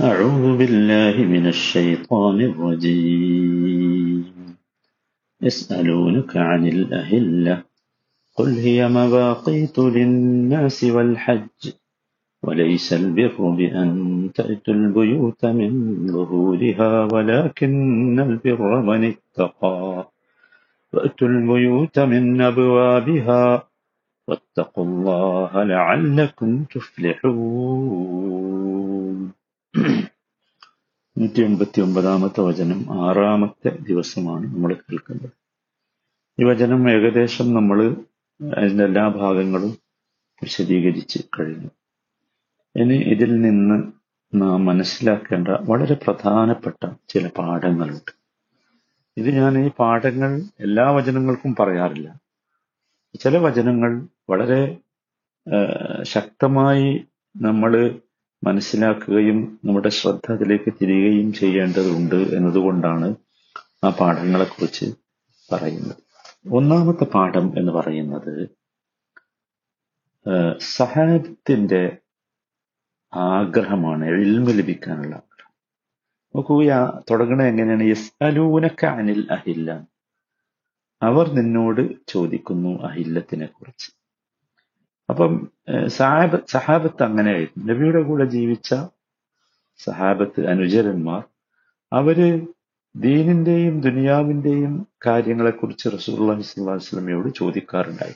أعوذ بالله من الشيطان الرجيم. يسألونك عن الأهلة. قل هي مواقيت للناس والحج. وليس البر بأن تأتوا البيوت من ظهورها ولكن البر من اتقى. وأتوا البيوت من أبوابها. واتقوا الله لعلكم تفلحون. നൂറ്റി എൺപത്തി ഒമ്പതാമത്തെ വചനം ആറാമത്തെ ദിവസമാണ് നമ്മൾ കേൾക്കുന്നത്. ഈ വചനം ഏകദേശം നമ്മൾ അതിന്റെ എല്ലാ ഭാഗങ്ങളും വിശദീകരിച്ച് കഴിഞ്ഞു. ഇനി ഇതിൽ നിന്ന് നാം മനസ്സിലാക്കേണ്ട വളരെ പ്രധാനപ്പെട്ട ചില പാഠങ്ങളുണ്ട്. ഇത് ഞാൻ ഈ പാഠങ്ങൾ എല്ലാ വചനങ്ങൾക്കും പറയാറില്ല. ചില വചനങ്ങൾ വളരെ ശക്തമായി നമ്മൾ മനസ്സിലാക്കുകയും നമ്മുടെ ശ്രദ്ധ അതിലേക്ക് തിരികുകയും ചെയ്യേണ്ടതുണ്ട് എന്നതുകൊണ്ടാണ് ആ പാഠങ്ങളെക്കുറിച്ച് പറയുന്നത്. ഒന്നാമത്തെ പാഠം എന്ന് പറയുന്നത് സഹാബത്തിന്റെ ആഗ്രഹമാണ് എഴിൽമ ലഭിക്കാനുള്ള ആഗ്രഹം. നോക്കൂ തുടങ്ങണത് എങ്ങനെയാണ്? യസ്അലൂനക അനിൽ അഹില്ല. അവർ നിന്നോട് ചോദിക്കുന്നു അഹില്ലത്തിനെ കുറിച്ച് അപ്പം സഹാബ സഹാബത്ത് അങ്ങനെയായിരുന്നു. നബിയുടെ കൂടെ ജീവിച്ച സഹാബത്ത് അനുചരന്മാർ അവർ ദീനിന്റെയും ദുനിയാവിന്റെയും കാര്യങ്ങളെക്കുറിച്ച് അലൈഹി വസല്ലമയോട് ചോദിക്കാറുണ്ടായി.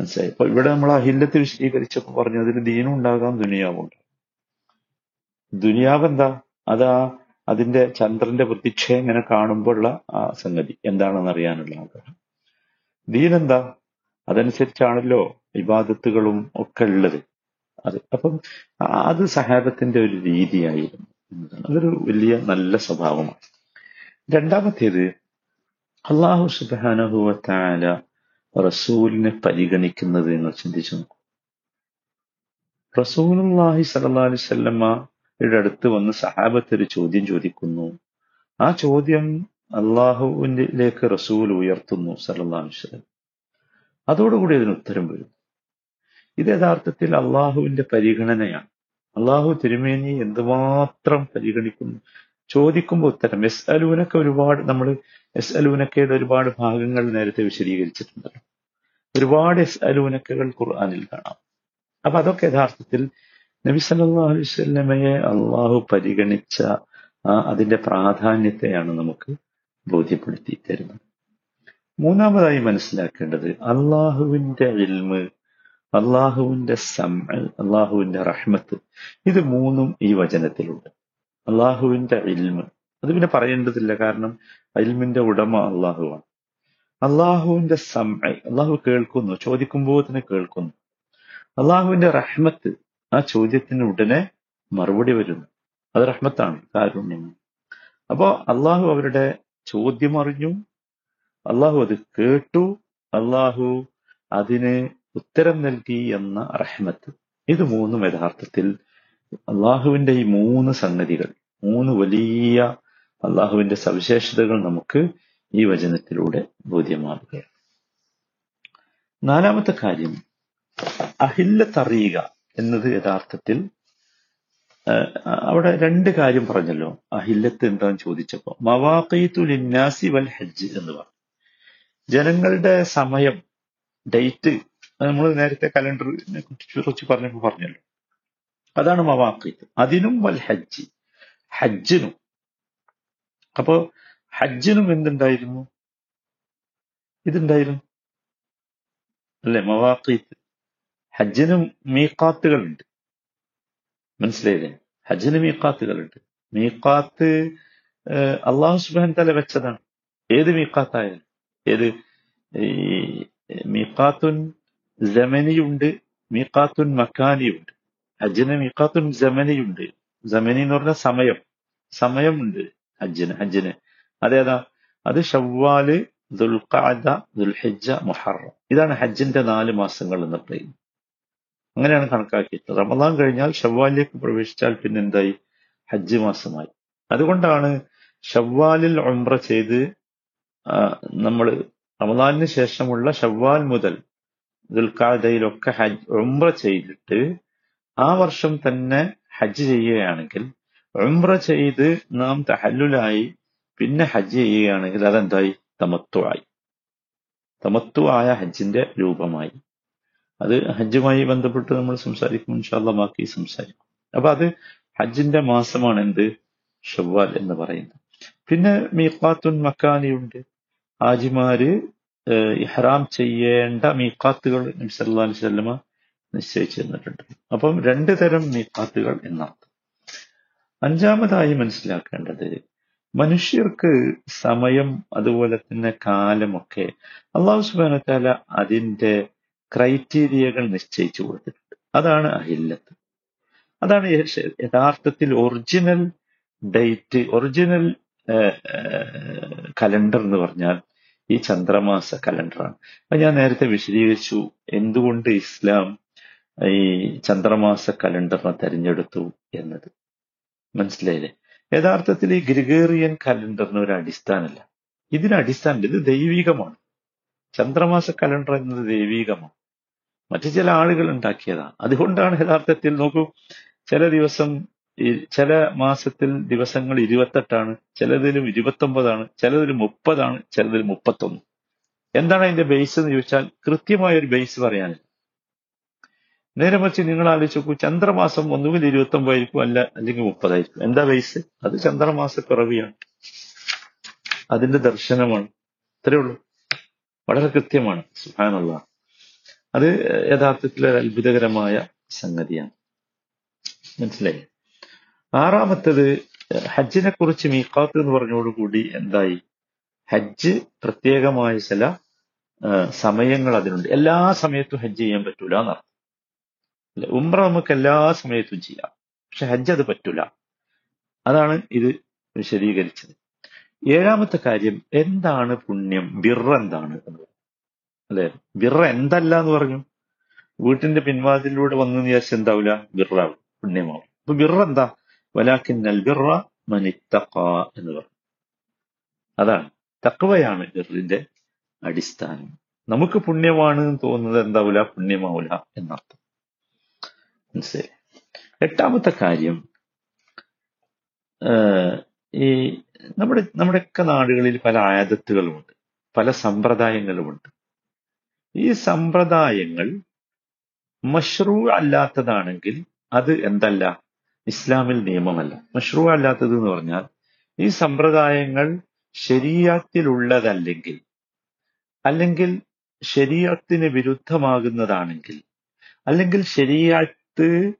മനസ്സിലായി? അപ്പൊ ഇവിടെ നമ്മൾ ആ അഹില്ലത്ത് വിശദീകരിച്ചപ്പോൾ പറഞ്ഞു അതിന് ദീനും ഉണ്ടാകാം ദുനിയാവും ഉണ്ടാകാം. ദുനിയാവ് എന്താ അതാ അതിന്റെ ചന്ദ്രന്റെ പ്രത്യക്ഷയം ഇങ്ങനെ കാണുമ്പോഴുള്ള ആ സംഗതി. എന്താണെന്ന് അറിയാനുള്ള ആഗ്രഹം. ദീൻ എന്താ അതനുസരിച്ചാണല്ലോ വിവാദത്തുകളും ഒക്കെ ഉള്ളത്. അത് അപ്പം അത് സഹാബത്തിന്റെ ഒരു രീതിയായിരുന്നു എന്നതാണ്. അതൊരു വലിയ നല്ല സ്വഭാവമാണ്. രണ്ടാമത്തേത് അള്ളാഹു സുബാനഹുവത്താല റസൂലിനെ പരിഗണിക്കുന്നത് എന്ന് ചിന്തിച്ചു നോക്കും. റസൂലുള്ളാഹി സല്ലല്ലാഹു അലൈഹി വസല്ലമയുടെ അടുത്ത് വന്ന് സഹാബത്ത് ഒരു ചോദ്യം ചോദിക്കുന്നു. ആ ചോദ്യം അള്ളാഹുവിലേക്ക് റസൂൽ ഉയർത്തുന്നു അലൈഹി വസല്ലം. അതോടുകൂടി അതിന് ഉത്തരം വരും ഇത് യഥാർത്ഥത്തിൽ അള്ളാഹുവിന്റെ പരിഗണനയാണ്. അള്ളാഹു തിരുമേനി എന്തുമാത്രം പരിഗണിക്കുന്നു? ചോദിക്കുമ്പോൾ ഉത്തരം. എസ് അലൂനൊക്കെ ഒരുപാട് നമ്മൾ എസ് അലൂനക്കയുടെ ഒരുപാട് ഭാഗങ്ങൾ നേരത്തെ വിശദീകരിച്ചിട്ടുണ്ടല്ലോ ഒരുപാട് എസ് അലൂനക്കകൾ ഖുർആാനിൽ കാണാം. അപ്പൊ അതൊക്കെ യഥാർത്ഥത്തിൽ നബി സല്ലാ അലൈഹി വസല്ലമയെ അള്ളാഹു പരിഗണിച്ച അതിന്റെ പ്രാധാന്യത്തെയാണ് നമുക്ക് ബോധ്യപ്പെടുത്തി തരുന്നത്. മൂന്നാമതായി മനസ്സിലാക്കേണ്ടത് അള്ളാഹുവിന്റെ ഇൽമ് അള്ളാഹുവിന്റെ സമ അള്ളാഹുവിന്റെ റഹ്മത്ത്. ഇത് മൂന്നും ഈ വചനത്തിലുണ്ട്. അള്ളാഹുവിന്റെ ഇൽമ്. അത് പിന്നെ പറയേണ്ടതില്ല. കാരണം ഇൽമിന്റെ ഉടമ അള്ളാഹുവാണ് അള്ളാഹുവിന്റെ സമ അള്ളാഹു കേൾക്കുന്നു ചോദിക്കുമ്പോൾ തന്നെ കേൾക്കുന്നു. അള്ളാഹുവിന്റെ റഹ്മത്ത് ആ ചോദ്യത്തിന് ഉടനെ മറുപടി വരുന്നു. അത് റഹ്മത്താണ് കാരുണ്യമാണ്. അപ്പോ അള്ളാഹു അവരുടെ ചോദ്യം അറിഞ്ഞു അള്ളാഹു അത് കേട്ടു അള്ളാഹു അതിന് ഉത്തരം നൽകി എന്ന റഹ്മത്ത്. ഇത് മൂന്നും യഥാർത്ഥത്തിൽ അള്ളാഹുവിന്റെ ഈ മൂന്ന് സംഗതികൾ മൂന്ന് വലിയ അള്ളാഹുവിന്റെ സവിശേഷതകൾ നമുക്ക് ഈ വചനത്തിലൂടെ ബോധ്യമാവുകയാണ്. നാലാമത്തെ കാര്യം അഹില്ല അഹില്ലത്തറിയുക എന്നത് യഥാർത്ഥത്തിൽ അവിടെ രണ്ട് കാര്യം പറഞ്ഞല്ലോ അഹില്ലത്ത് എന്താന്ന് ചോദിച്ചപ്പോ മവാഖീത്തു ലിന്നാസി വൽ ഹജ്ജ് എന്ന് പറഞ്ഞു. ജനങ്ങളുടെ സമയം ഡേറ്റ് നമ്മൾ നേരത്തെ കലണ്ടറിനെ കുറിച്ച് പറഞ്ഞപ്പോ പറഞ്ഞല്ലോ. അതാണ് മവാക്കിത്ത് അതിനും വൽ ഹജ്ജ്. ഹജ്ജിനും. അപ്പോ ഹജ്ജിനും എന്തുണ്ടായിരുന്നു? ഇതുണ്ടായിരുന്നു അല്ലെ മവാക്കിത്ത് ഹജ്ജിനും മീക്കാത്തുകളുണ്ട് മനസ്സിലായില്ലേ? ഹജ്ജിന് മീക്കാത്തുകളുണ്ട് മീക്കാത്ത് അള്ളാഹു സുബാൻ തല വെച്ചതാണ്. ഏത് മീഖാത്തായാലും. ഏത്? ഈ മീഖാത്തുൻ ജമനിയുണ്ട് മീഖാത്തുൻ മക്കാനിയുണ്ട്. ഹജ്ജിന് മീഖാത്തുൻ ജമനിയുണ്ട്. ജമനി എന്ന് പറഞ്ഞ സമയം. സമയമുണ്ട് ഹജ്ജിന് ഹജ്ജിന്. അതേതാ? അത് ഷവ്വാൽ ദുൽഖഅദ ദുൽഹിജ്ജ മുഹറം. ഇതാണ് ഹജ്ജിന്റെ നാല് മാസങ്ങൾ എന്ന് പറയുന്നത്. അങ്ങനെയാണ് കണക്കാക്കിയത് റമദാൻ കഴിഞ്ഞാൽ ഷവ്വാലിലേക്ക് പ്രവേശിച്ചാൽ പിന്നെ എന്തായി ഹജ്ജ് മാസമായി. അതുകൊണ്ടാണ് ഷവ്വാലിൽ ഉംറ ചെയ്ത് നമ്മൾ റമദാനിന് ശേഷമുള്ള ഷവ്വാൽ മുതൽ ദുൽഖാദയിലൊക്കെ ഹജ്ജ് ഉംറ ചെയ്തിട്ട് ആ വർഷം തന്നെ ഹജ്ജ് ചെയ്യുകയാണെങ്കിൽ ഉംറ ചെയ്ത് നാം തഹല്ലുലായി പിന്നെ ഹജ്ജ് ചെയ്യുകയാണെങ്കിൽ അതെന്തായി? തമത്വമായി തമത്വമായ ഹജ്ജിന്റെ രൂപമായി. അത് ഹജ്ജുമായി ബന്ധപ്പെട്ട് നമ്മൾ സംസാരിക്കും ഇൻഷാല്ല ബാക്കി സംസാരിക്കും. അപ്പൊ അത് ഹജ്ജിന്റെ മാസമാണ് എന്ത്? ഷവ്വാൽ എന്ന് പറയുന്നത്. പിന്നെ മീഖാത്തുൻ മക്കാനിയുണ്ട് ഹാജിമാര് ഇഹ്റാം ചെയ്യേണ്ട മീക്കാത്തുകൾ നബി സല്ലല്ലാഹു അലൈഹി വസല്ലമ നിശ്ചയിച്ചു തന്നിട്ടുണ്ട് അപ്പം രണ്ട് തരം മീക്കാത്തുകൾ എന്നർത്ഥം അഞ്ചാമതായി മനസ്സിലാക്കേണ്ടത് മനുഷ്യർക്ക് സമയം അതുപോലെ തന്നെ കാലമൊക്കെ അള്ളാഹു സുബാനത്താല അതിന്റെ ക്രൈറ്റീരിയകൾ നിശ്ചയിച്ചു കൊടുത്തിട്ടുണ്ട്. അതാണ് അഹില്ലത്ത്. അതാണ് യഥാർത്ഥത്തിൽ ഒറിജിനൽ ഡേറ്റ് ഒറിജിനൽ കലണ്ടർ എന്ന് പറഞ്ഞാൽ ഈ ചന്ദ്രമാസ കലണ്ടറാണ്. അപ്പൊ ഞാൻ നേരത്തെ വിശദീകരിച്ചു എന്തുകൊണ്ട് ഇസ്ലാം ഈ ചന്ദ്രമാസ കലണ്ടറിനെ തെരഞ്ഞെടുത്തു എന്നത്. മനസ്സിലായില്ലേ? യഥാർത്ഥത്തിൽ ഈ ഗ്രിഗേറിയൻ കലണ്ടറിന് ഒരു അടിസ്ഥാനമല്ല. ഇതിന് അടിസ്ഥാനം ഇത് ദൈവികമാണ്. ചന്ദ്രമാസ കലണ്ടർ എന്നത് ദൈവികമാണ്. മറ്റു ചില ആളുകൾ ഉണ്ടാക്കിയതാണ്. അതുകൊണ്ടാണ് യഥാർത്ഥത്തിൽ നോക്കൂ ചില ദിവസം ചില മാസത്തിൽ ദിവസങ്ങൾ ഇരുപത്തെട്ടാണ് ചിലതിലും ഇരുപത്തൊമ്പതാണ് ചിലതിൽ മുപ്പതാണ് ചിലതിൽ മുപ്പത്തൊന്ന്. എന്താണ് അതിന്റെ ബേസ് എന്ന് ചോദിച്ചാൽ കൃത്യമായ ഒരു ബേസ് പറയാനില്ല നേരെ മറിച്ച് നിങ്ങൾ ആലോചിച്ച് നോക്കൂ ചന്ദ്രമാസം ഒന്നുകിൽ ഇരുപത്തൊമ്പതായിരിക്കും അല്ല അല്ലെങ്കിൽ മുപ്പതായിരിക്കും. എന്താ ബേസ് അത് ചന്ദ്രമാസ പിറവിയാണ്. അതിന്റെ ദർശനമാണ്. ഇത്രയേ ഉള്ളൂ. വളരെ കൃത്യമാണ്. സുഹാനുള്ള അത് യഥാർത്ഥത്തിൽ ഒരു അത്ഭുതകരമായ സംഗതിയാണ്. മനസ്സിലായി? ആറാമത്തത് ഹജ്ജിനെ കുറിച്ച് മീക്കാത്ത് എന്ന് പറഞ്ഞോടുകൂടി എന്തായി? ഹജ്ജ് പ്രത്യേകമായ ചില സമയങ്ങൾ അതിനുണ്ട്. എല്ലാ സമയത്തും ഹജ്ജ് ചെയ്യാൻ പറ്റൂല എന്നർത്ഥം? ഉംറ നമുക്ക് എല്ലാ സമയത്തും ചെയ്യാം. പക്ഷെ ഹജ്ജ് അത് പറ്റൂല. അതാണ് ഇത് വിശദീകരിച്ചത്. ഏഴാമത്തെ കാര്യം എന്താണ് പുണ്യം? ബിറ എന്താണ് അല്ലെ? ബിറ എന്തല്ല എന്ന് പറഞ്ഞു. വീട്ടിന്റെ പിൻവാതിലൂടെ വന്നു വിചാരിച്ച എന്താവില്ല ബിറാവും പുണ്യമാവും. അപ്പൊ ബിറ എന്താ? വലാക്കിന്നൽ ബിറ മനിത്തഖ എന്ന് പറഞ്ഞു. അതാണ്. തക്കവയാണ് ഗറിന്റെ അടിസ്ഥാനം. നമുക്ക് പുണ്യമാണ് എന്ന് തോന്നുന്നത് എന്താവൂല? പുണ്യമാവൂല എന്നർത്ഥം. മനസ്സിലായി? എട്ടാമത്തെ കാര്യം ഈ നമ്മുടെ നമ്മുടെയൊക്കെ നാടുകളിൽ പല ആയതത്തുകളുമുണ്ട് പല സമ്പ്രദായങ്ങളുമുണ്ട്. ഈ സമ്പ്രദായങ്ങൾ മഷ്റൂ അല്ലാത്തതാണെങ്കിൽ അത് എന്തല്ല? ഇസ്ലാമിൽ നിയമമല്ല. മഷ്റൂ അല്ലാത്തത് എന്ന് പറഞ്ഞാൽ ഈ സമ്പ്രദായങ്ങൾ ശരീരത്തിലുള്ളതല്ലെങ്കിൽ അല്ലെങ്കിൽ ശരീരത്തിന് വിരുദ്ധമാകുന്നതാണെങ്കിൽ അല്ലെങ്കിൽ ശരീരത്ത്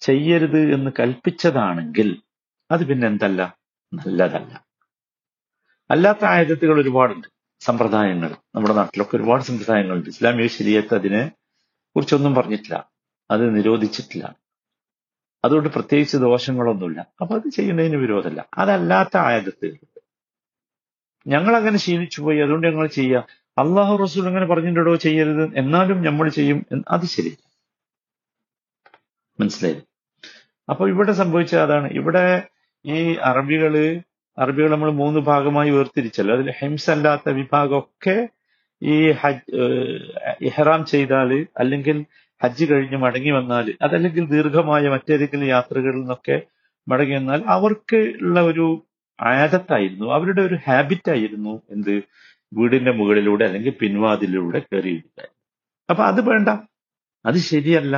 ചെയ്യരുത് എന്ന് കൽപ്പിച്ചതാണെങ്കിൽ അത് പിന്നെ എന്തല്ല? നല്ലതല്ല. അല്ലാത്ത ആയുധത്തുകൾ ഒരുപാടുണ്ട്. സമ്പ്രദായങ്ങൾ. നമ്മുടെ നാട്ടിലൊക്കെ ഒരുപാട് സമ്പ്രദായങ്ങളുണ്ട്. ഇസ്ലാമിക ശരീരത്ത് അതിനെ കുറിച്ചൊന്നും പറഞ്ഞിട്ടില്ല. അത് നിരോധിച്ചിട്ടില്ല. അതുകൊണ്ട് പ്രത്യേകിച്ച് ദോഷങ്ങളൊന്നുമില്ല. അപ്പൊ അത് ചെയ്യുന്നതിന് വിരോധമല്ല. അതല്ലാത്ത ആയതത്തുകൾ ഞങ്ങൾ അങ്ങനെ ശീലിച്ചു പോയി. അതുകൊണ്ട് ഞങ്ങൾ ചെയ്യുക അള്ളാഹു റസൂൽ അങ്ങനെ പറഞ്ഞിട്ടുണ്ടോ? ചെയ്യരുത്. എന്നാലും നമ്മൾ ചെയ്യും അത് ശരി. മനസ്സിലായി അപ്പൊ ഇവിടെ സംഭവിച്ച അതാണ്. ഇവിടെ ഈ അറബികൾ അറബികൾ നമ്മൾ മൂന്ന് ഭാഗമായി വേർതിരിച്ചല്ലോ. അതിൽ ഹിംസ അല്ലാത്ത വിഭാഗമൊക്കെ ഈ ഹജ് ഇഹ്റാം ചെയ്താൽ അല്ലെങ്കിൽ ഹജ്ജ് കഴിഞ്ഞ് മടങ്ങി വന്നാൽ അതല്ലെങ്കിൽ ദീർഘമായ മറ്റേതെങ്കിലും യാത്രകളിൽ നിന്നൊക്കെ മടങ്ങി വന്നാൽ അവർക്ക് ഉള്ള ഒരു ആദത്തായിരുന്നു. അവരുടെ ഒരു ഹാബിറ്റ് ആയിരുന്നു എന്ത്? വീടിന്റെ മുകളിലൂടെ അല്ലെങ്കിൽ പിൻവാതിലൂടെ കയറിയിരിക്കാൻ. അപ്പൊ അത് വേണ്ട. അത് ശരിയല്ല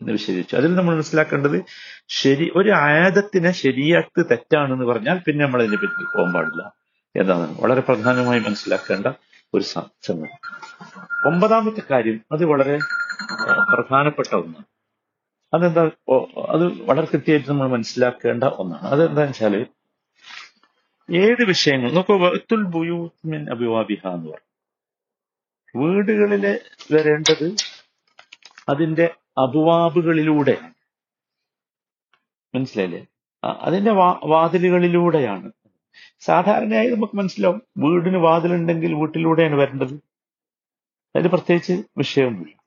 എന്ന് വിശദീകരിച്ചു അതിൽ നമ്മൾ മനസ്സിലാക്കേണ്ടത് ശരി ഒരു ആയതത്തിനെ ശരിയാക്ക് തെറ്റാണെന്ന് പറഞ്ഞാൽ പിന്നെ നമ്മൾ അതിനെ പറ്റി പോകാൻ പാടില്ല എന്നാണ്. വളരെ പ്രധാനമായി മനസ്സിലാക്കേണ്ട ഒരു സംഗതി ഒമ്പതാമത്തെ കാര്യം അത് വളരെ പ്രധാനപ്പെട്ട ഒന്ന്. അതെന്താ? അത് വളരെ കൃത്യമായിട്ട് നമ്മൾ മനസ്സിലാക്കേണ്ട ഒന്നാണ്. അതെന്താ വെച്ചാൽ ഏത് വിഷയങ്ങൾ നോക്കൂ വഅത്തുൽ ബുയൂത്ത് മിൻ അബിവാബിഹ എന്ന് പറയും. വീടുകളിലെ വരേണ്ടത് അതിന്റെ അബുവാബുകളിലൂടെയാണ് മനസ്സിലായില്ലേ? അതിന്റെ വാതിലുകളിലൂടെയാണ്. സാധാരണയായി നമുക്ക് മനസ്സിലാവും വീടിന് വാതിലുണ്ടെങ്കിൽ വീട്ടിലൂടെയാണ് വരേണ്ടത്. അതിൽ പ്രത്യേകിച്ച് വിഷയമൊന്നുമില്ല.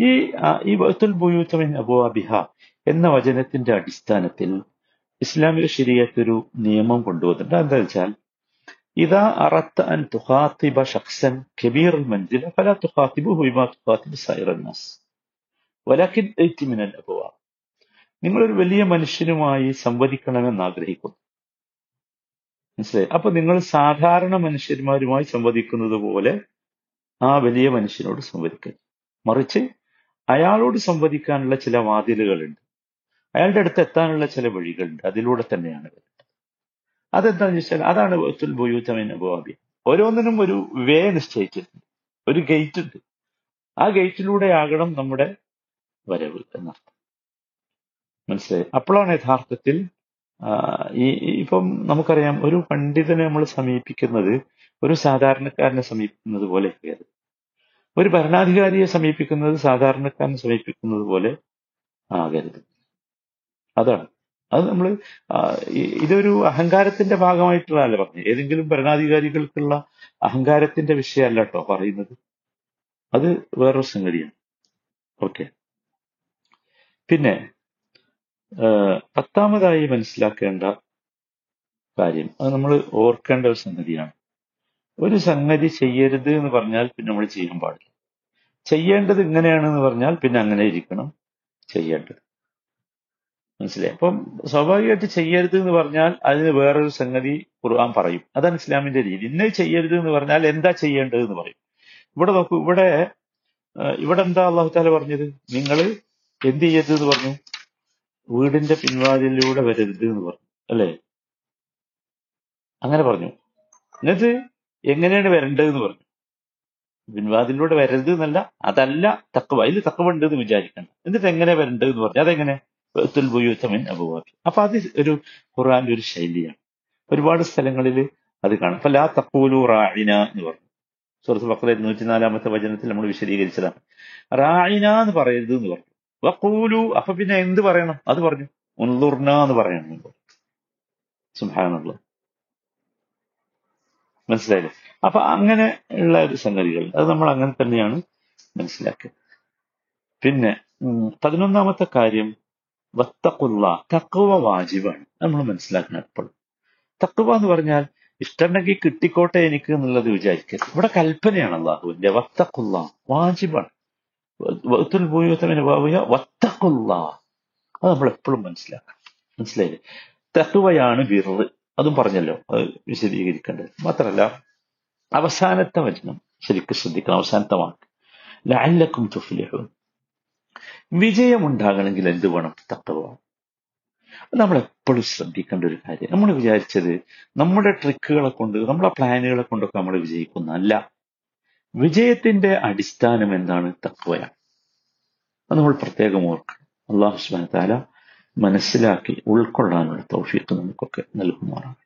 ഈ ഈ വത്തുൽ ബുയൂത്ത മിൻ അബുവാബിഹ എന്ന വചനത്തിന്റെ അടിസ്ഥാനത്തിൽ ഇസ്ലാമിക ഒരു നിയമം കൊണ്ടുവന്നിട്ടുണ്ട്. എന്താ വെച്ചാൽ ഇതാ അറത്ത അൻ തുഹാത്തിബ ഷഖ്സൻ കബീർ മൻസില ഫല തുഹാത്തിബു ഹുബ തുഹാത്തിബ് സൈറന്നാസ് വലാഖിൻ മിനൽ അബുവ. നിങ്ങളൊരു വലിയ മനുഷ്യനുമായി സംവദിക്കണമെന്ന് ആഗ്രഹിക്കുന്നു. മനസ്സിലായി? അപ്പൊ നിങ്ങൾ സാധാരണ മനുഷ്യന്മാരുമായി സംവദിക്കുന്നത് പോലെ ആ വലിയ മനുഷ്യനോട് സംവദിക്കരുത്. മറിച്ച് അയാളോട് സംവദിക്കാനുള്ള ചില വാതിലുകളുണ്ട്. അയാളുടെ അടുത്ത് എത്താനുള്ള ചില വഴികളുണ്ട്. അതിലൂടെ തന്നെയാണ് വരുന്നത്. അതെന്താണെന്ന് വെച്ചാൽ അതാണ് വത്തുൽ ബുയൂത്തമിൻ അബുവാബി. ഓരോന്നിനും ഒരു വേ നിശ്ചയിച്ചിട്ടുണ്ട്. ഒരു ഗേറ്റ് ഉണ്ട് ആ ഗേറ്റിലൂടെ ആകണം നമ്മുടെ വരവ് എന്നർത്ഥം. മനസ്സിലായി? അപ്പോഴാണ് യഥാർത്ഥത്തിൽ ഈ ഇപ്പം നമുക്കറിയാം ഒരു പണ്ഡിതനെ നമ്മൾ സമീപിക്കുന്നത് ഒരു സാധാരണക്കാരനെ സമീപിക്കുന്നത് പോലെ ആകരുത്. ഒരു ഭരണാധികാരിയെ സമീപിക്കുന്നത് സാധാരണക്കാരനെ സമീപിക്കുന്നത് പോലെ ആകരുത്. അതാണ്. അത് നമ്മൾ ഇതൊരു അഹങ്കാരത്തിന്റെ ഭാഗമായിട്ടുള്ളതല്ല പറഞ്ഞത്. ഏതെങ്കിലും ഭരണാധികാരികൾക്കുള്ള അഹങ്കാരത്തിന്റെ വിഷയമല്ല കേട്ടോ പറയുന്നത്. അത് വേറൊരു സംഗതിയാണ്. ഓക്കെ. പിന്നെ പത്താമതായി മനസ്സിലാക്കേണ്ട കാര്യം അത് നമ്മൾ ഓർക്കേണ്ട ഒരു സംഗതിയാണ്. ഒരു സംഗതി ചെയ്യരുത് എന്ന് പറഞ്ഞാൽ പിന്നെ നമ്മൾ ചെയ്യാൻ പാടില്ല. ചെയ്യേണ്ടത് ഇങ്ങനെയാണെന്ന് പറഞ്ഞാൽ പിന്നെ അങ്ങനെ ഇരിക്കണം ചെയ്യേണ്ടത്. മനസ്സിലായി? അപ്പം സ്വാഭാവികമായിട്ട് ചെയ്യരുത് എന്ന് പറഞ്ഞാൽ അതിന് വേറൊരു സംഗതി ഖുർആൻ പറയും. അതാണ് ഇസ്ലാമിന്റെ രീതി. ഇന്ന് ചെയ്യരുത് എന്ന് പറഞ്ഞാൽ എന്താ ചെയ്യേണ്ടത് എന്ന് പറയും. ഇവിടെ നോക്കൂ ഇവിടെ ഇവിടെ എന്താ അള്ളാഹു താല പറഞ്ഞത്? നിങ്ങൾ എന്ത് ചെയ്യരുത് എന്ന് പറഞ്ഞു? വീടിന്റെ പിൻവാതിലൂടെ വരരുത് എന്ന് പറഞ്ഞു. അല്ലേ? അങ്ങനെ പറഞ്ഞു. എന്നിട്ട് എങ്ങനെയാണ് വരേണ്ടത് എന്ന് പറഞ്ഞു. പിൻവാതിലൂടെ വരരുത് എന്നല്ല അതല്ല തക്കവ അതിൽ തക്കവ ഉണ്ട് എന്ന് വിചാരിക്കണം. എന്നിട്ട് എങ്ങനെ വരേണ്ടത് എന്ന് പറഞ്ഞു. അതെങ്ങനെ? ബുയൂത്തമിൻ അബുവാബി അപ്പൊ അത് ഒരു ഖുറാന്റെ ഒരു ശൈലിയാണ്. ഒരുപാട് സ്ഥലങ്ങളിൽ അത് കാണും. അപ്പൊ ലാ തക്കൂലു റായിന എന്ന് പറഞ്ഞു. സുഹൃത്ത് ബക്ര നൂറ്റിനാലാമത്തെ വചനത്തിൽ നമ്മൾ വിശദീകരിച്ചതാണ്. റായിന എന്ന് പറയരുത് എന്ന് പറഞ്ഞു. വക്കൂലു അപ്പൊ പിന്നെ എന്ത് പറയണം? അത് പറഞ്ഞു. ഉൻലുർന എന്ന് പറയണം സുഹാനുള്ള മനസ്സിലായില്ലേ? അപ്പൊ അങ്ങനെ ഉള്ള ഒരു സംഗതികൾ അത് നമ്മൾ അങ്ങനെ തന്നെയാണ് മനസ്സിലാക്കുക. പിന്നെ പതിനൊന്നാമത്തെ കാര്യം വത്തക്കുള്ള തക്കുവ വാജിബാണ്. നമ്മൾ മനസ്സിലാക്കണം എപ്പോഴും. തക്കുവ എന്ന് പറഞ്ഞാൽ ഇഷ്ടമുണ്ടെങ്കിൽ കിട്ടിക്കോട്ടെ എനിക്ക് എന്നുള്ളത് വിചാരിക്കരുത്. ഇവിടെ കൽപ്പനയാണ് അള്ളാഹുവിന്റെ വത്തക്കുള്ള വാജിബാണ്. വത്തക്കുള്ള അത് നമ്മൾ എപ്പോഴും മനസ്സിലാക്കണം. മനസ്സിലായില്ലേ? തക്കുവയാണ് വിറവ് അതും പറഞ്ഞല്ലോ അത് വിശദീകരിക്കേണ്ടത്. മാത്രമല്ല അവസാനത്തെ വചനം ശരിക്കും ശ്രദ്ധിക്കണം അവസാനത്തെ വാക്ക്. ലാലക്കും തുഫ്ലിഹും വിജയമുണ്ടാകണമെങ്കിൽ എന്ത് വേണം? തക്കവ. നമ്മൾ എപ്പോഴും ശ്രദ്ധിക്കേണ്ട ഒരു കാര്യം. നമ്മൾ വിചാരിച്ചത് നമ്മുടെ ട്രിക്കുകളെ കൊണ്ട് നമ്മുടെ പ്ലാനുകളെ കൊണ്ടൊക്കെ നമ്മൾ വിജയിക്കുന്നല്ല വിജയത്തിന്റെ അടിസ്ഥാനം എന്താണ്? തക്വയാണ്. അത് നമ്മൾ പ്രത്യേകം ഓർക്കണം. അള്ളാഹു സുബ്ഹാനഹു വ തആല മനസ്സിലാക്കി ഉൾക്കൊള്ളാനുള്ള തൗഫീഖ് നമുക്കൊക്കെ നൽകുമാറാണ്